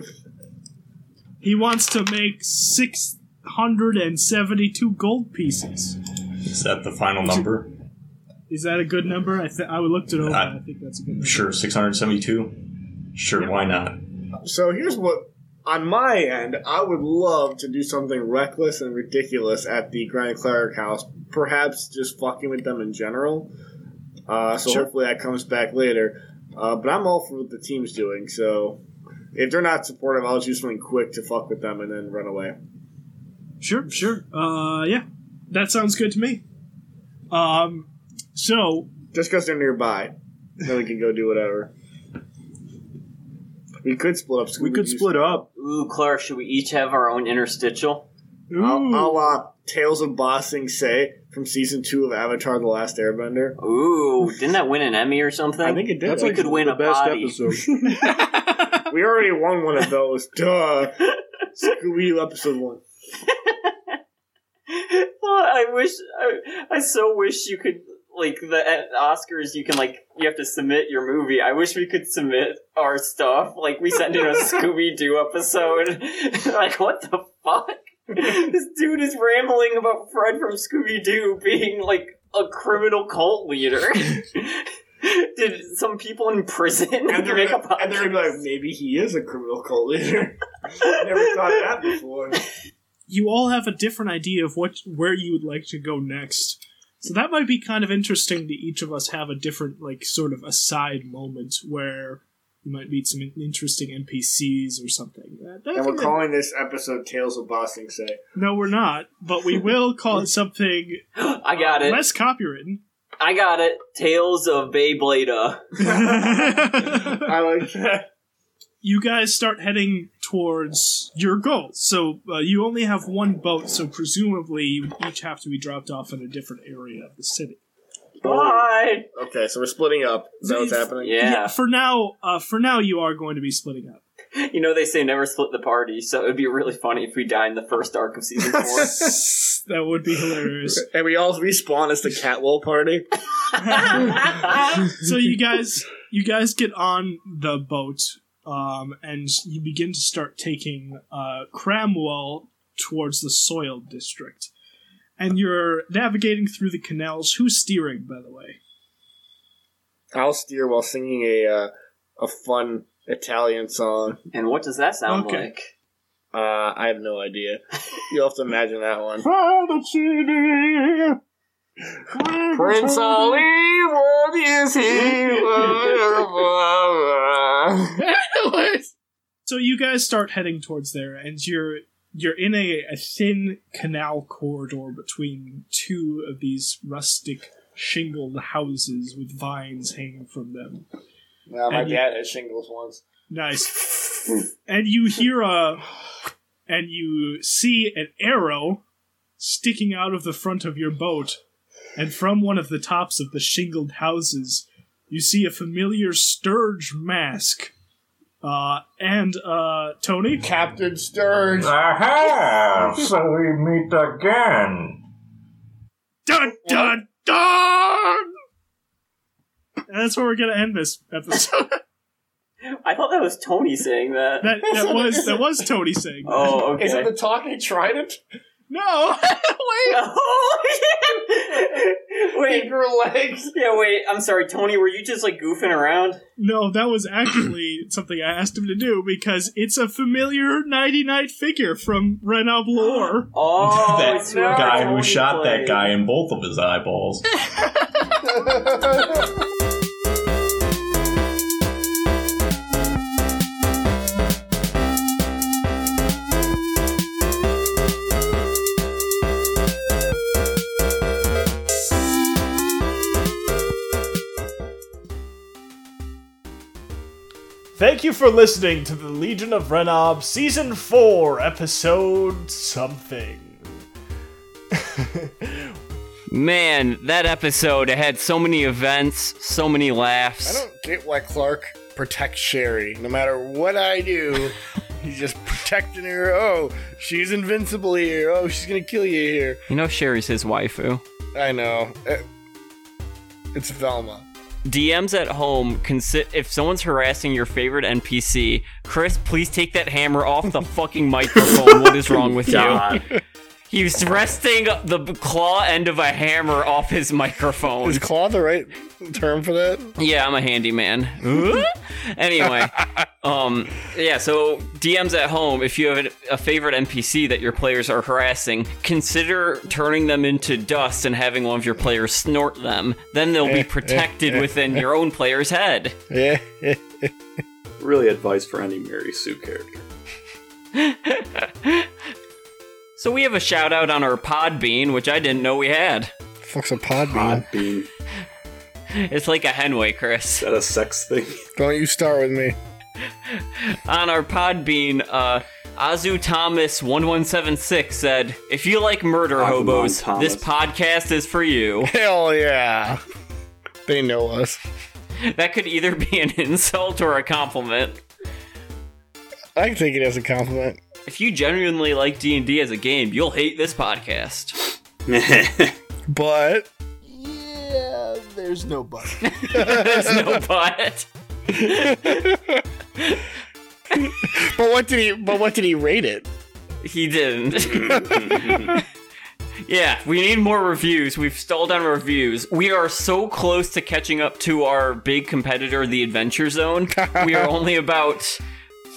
He wants to make 672 gold pieces. Is that the final number? Is that a good number? I, th- I looked it over. I- I think that's a good number. Sure, 672? Sure, Yeah. why not? So here's what. On my end, I would love to do something reckless and ridiculous at the Grand Cleric house. Perhaps just fucking with them in general. Uh, so Sure. hopefully that comes back later. Uh, but I'm all for what the team's doing. So if they're not supportive, I'll just do something quick to fuck with them and then run away. Sure, sure. Uh, yeah, that sounds good to me. Um, so Just because they're nearby, then we can go do whatever. We could split up. We could split up. Ooh, Clark, should we each have our own interstitial? ooh, I'll, I'll uh, Tales of Ba Sing Se from season two of Avatar: The Last Airbender. Ooh, didn't that win an Emmy or something? I think it did. That's we like could win the a best body. episode. We already won one of those. Duh. Scooby Doo episode one. Oh, I wish, I, I so wish you could, like, the Oscars, you can, like, you have to submit your movie. I wish we could submit our stuff. Like, we sent in a Scooby Doo episode. like, what the fuck? this dude is rambling about Fred from Scooby Doo being, like, a criminal cult leader. Did some people in prison And they're, make a gonna, and they're like, maybe he is a criminal cult leader. Never thought of that before. you all have a different idea of what where you would like to go next. So that might be kind of interesting to each of us have a different like sort of aside moment where you might meet some interesting NPCs or something. That- that- And we're calling this episode Tales of Ba Sing Se. no, we're not, but we will call it something I got it. less copywritten. I got it. Tales of Beyblade. I like that. You guys start heading towards your goals. So uh, you only have one boat, so presumably you each have to be dropped off in a different area of the city. Bye. Okay, so we're splitting up. Is that what's happening? Yeah. For now, uh, for now, you are going to be splitting up. You know they say never split the party, so it'd be really funny if we died in the first arc of season four. that would be hilarious. And we all respawn as the Catwell party. so you guys, you guys get on the boat, um, and you begin to start taking uh, Cramwell towards the soil district. And you're navigating through the canals. Who's steering, by the way? I'll steer while singing a uh, a fun Italian song. and what does that sound Okay. like? Uh, I have no idea. You'll have to imagine that one. Prince Ali, what is he? So you guys start heading towards there, and you're you're in a, a thin canal corridor between two of these rustic shingled houses with vines hanging from them. Well, my And you- dad had shingles once. Nice. and you hear a and you see an arrow sticking out of the front of your boat, and from one of the tops of the shingled houses, you see a familiar Sturge mask. Uh, and uh, Tony, Captain Sturge. Aha! So we meet again. dun dun dun. And that's where we're gonna end this episode. I thought that was Tony saying that. that that was that was Tony saying. that. oh, okay. Is it the talking trident? No, wait. Oh, wait, Finger legs. yeah, wait. I'm sorry, Tony. Were you just like goofing around? No, that was actually something I asked him to do because it's a familiar Nighty Night figure from Renob Lore. Oh, that it's guy who Tony shot that guy in both of his eyeballs. Thank you for listening to the Legion of Renob Season 4, Episode something. Man, that episode had so many events, so many laughs. I don't get why Clark protects Sheri. No matter what I do, he's just protecting her. Oh, she's invincible here. Oh, she's gonna kill you here. You know Sheri's his waifu. I know. It's Velma. DMs at home, consi- if someone's harassing your favorite NPC, Chris, please take that hammer off the fucking microphone. what is wrong with you? God. He resting the claw end of a hammer off his microphone. Is claw the right term for that? Yeah, I'm a handyman. anyway, um, yeah. So DMs at home. If you have a favorite NPC that your players are harassing, consider turning them into dust and having one of your players snort them. Then they'll be protected within your own player's head. Yeah. Really advice for any Mary Sue character. So we have a shout out on our Podbean, which I didn't know we had. Fuck's a pod bean. Podbean. It's like a Henway, Chris. that a sex thing? Don't you start with me. on our Podbean, uh, Azu Thomas one one seven six said, "If you like murder Agumon hobos, Thomas. this podcast is for you." Hell yeah. They know us. that could either be an insult or a compliment. I can take it as a compliment. If you genuinely like D and D as a game, you'll hate this podcast. But Yeah, there's no but. There's no but. but what did he but what did he rate it? He didn't. yeah, we need more reviews. We've stalled on reviews. We are so close to catching up to our big competitor, the Adventure Zone. we are only about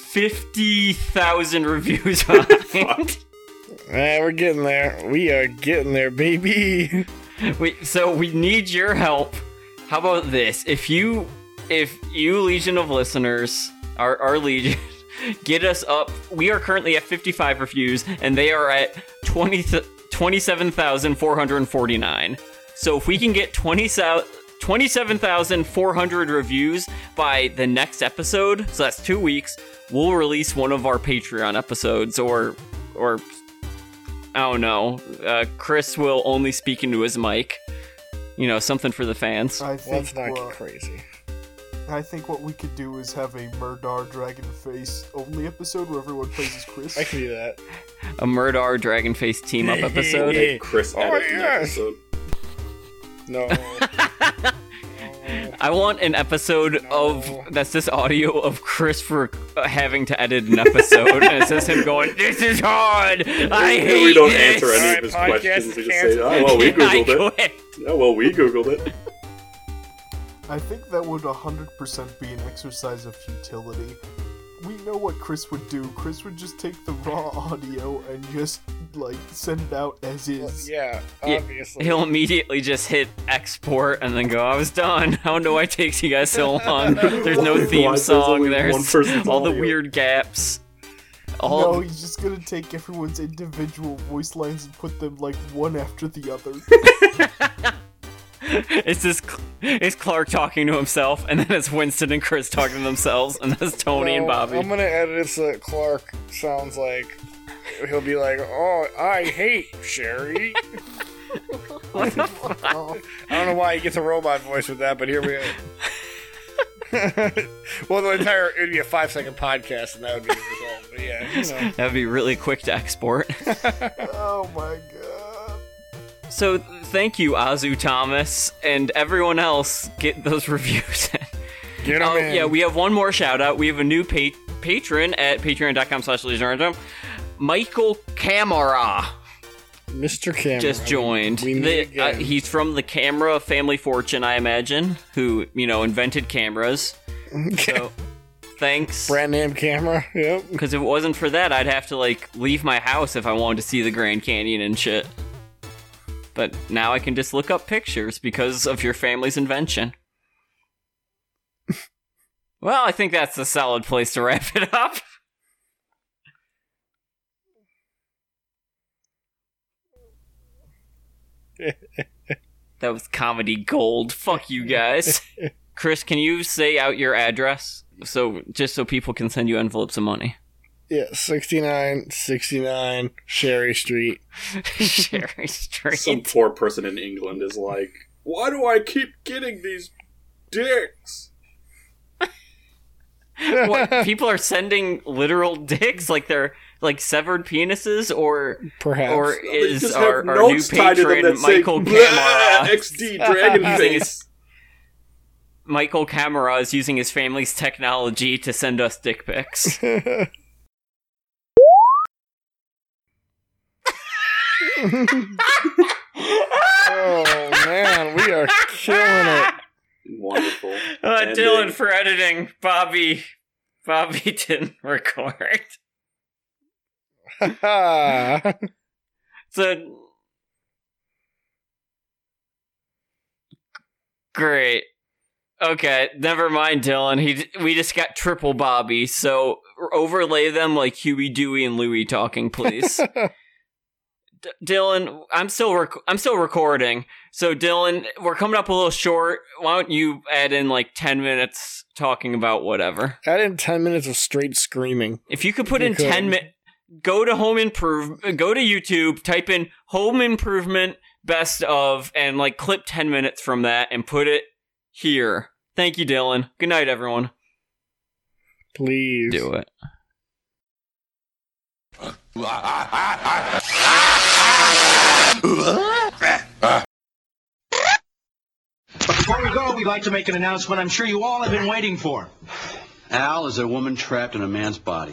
50,000 reviews behind. Eh, we're getting there. We are getting there, baby. we, so we need your help. How about this? If you if you Legion of listeners, our, our Legion, get us up. We are currently at 55 reviews, and they are at 20, 27,449. So if we can get 20, 27,400 reviews by the next episode, so that's two weeks, we'll release one of our Patreon episodes, or or I don't know. Uh, Chris will only speak into his mic. You know, something for the fans. I Let's think not uh, get crazy. I think what we could do is have a Mur'Dar Dragon Face only episode where everyone plays as Chris. I can do that. A Mur'Dar Dragonface team up episode. Chris Oh, edit an episode. No. I want an episode of that's this audio of Chris for uh, having to edit an episode, and it's just him going, "This is hard. I hate we don't this." answer any of his Alright, podcast questions. We just say, oh, well, we Googled it. quit. Oh, well, we Googled it. I think that would 100% be an exercise of futility. We know what Chris would do. Chris would just take the raw audio and just, like, send it out as is. yeah, Yeah, obviously. He'll immediately just hit export and then go, I was done. I don't know why it takes you guys so long. There's no theme song. only There's one person's all the weird gaps. All No, he's just gonna take everyone's individual voice lines and put them, like, one after the other. it's this it's Clark talking to himself, and then it's Winston and Chris talking to themselves, and that's Tony and Bobby. I'm gonna edit it so that Clark sounds like he'll be like, "Oh, I hate Sheri." What the fuck? I don't know why he gets a robot voice with that, but here we are. well, the entire it'd be a five second podcast, and that would be the result. But yeah, you know. That'd be really quick to export. oh my god. So thank you, Azu Thomas, and everyone else. Get those reviews. Get him Oh, in. yeah, we have one more shout out. We have a new pa- patron at patreon.com slash legionarium. Michael Camara Mr. Camera just joined. We The- meet uh, again. he's from the camera family fortune, I imagine, who, you know, invented cameras. So thanks. Brand name camera. Yep. Because if it wasn't for that, I'd have to, like, leave my house if I wanted to see the Grand Canyon and shit. But now I can just look up pictures because of your family's invention. well, I think that's a solid place to wrap it up. that was comedy gold. Fuck you guys. Chris, can you say out your address? So just so people can send you envelopes of money. Yeah, 69, 69 Sherry Street. Sherry Street. Some poor person in England is like, why do I keep getting these dicks? what people are sending literal dicks like they're like severed penises or Perhaps. or They is just our, have our new notes tied to them patron Michael "Blah, Camara XD Dragon Using Face. Michael Camera is using his family's technology to send us dick pics. Oh man, we are killing it. Wonderful. Uh, Dillon for editing. Bobby. Bobby didn't record. So. Great. Okay, never mind, Dillon. He we just got triple Bobby, so overlay them like Huey, Dewey, and Louie talking, please. D- Dillon, I'm still rec- I'm still recording. So Dillon, we're coming up a little short. Why don't you add in like 10 minutes talking about whatever? Add in ten minutes of straight screaming. If you could put You in could. 10 minutes go to home improve go to YouTube, type in home improvement best of and like clip 10 minutes from that and put it here. Thank you, Dillon. Good night everyone. Please. Do it. Before we go, we'd like to make an announcement I'm sure you all have been waiting for. Al is a woman trapped in a man's body.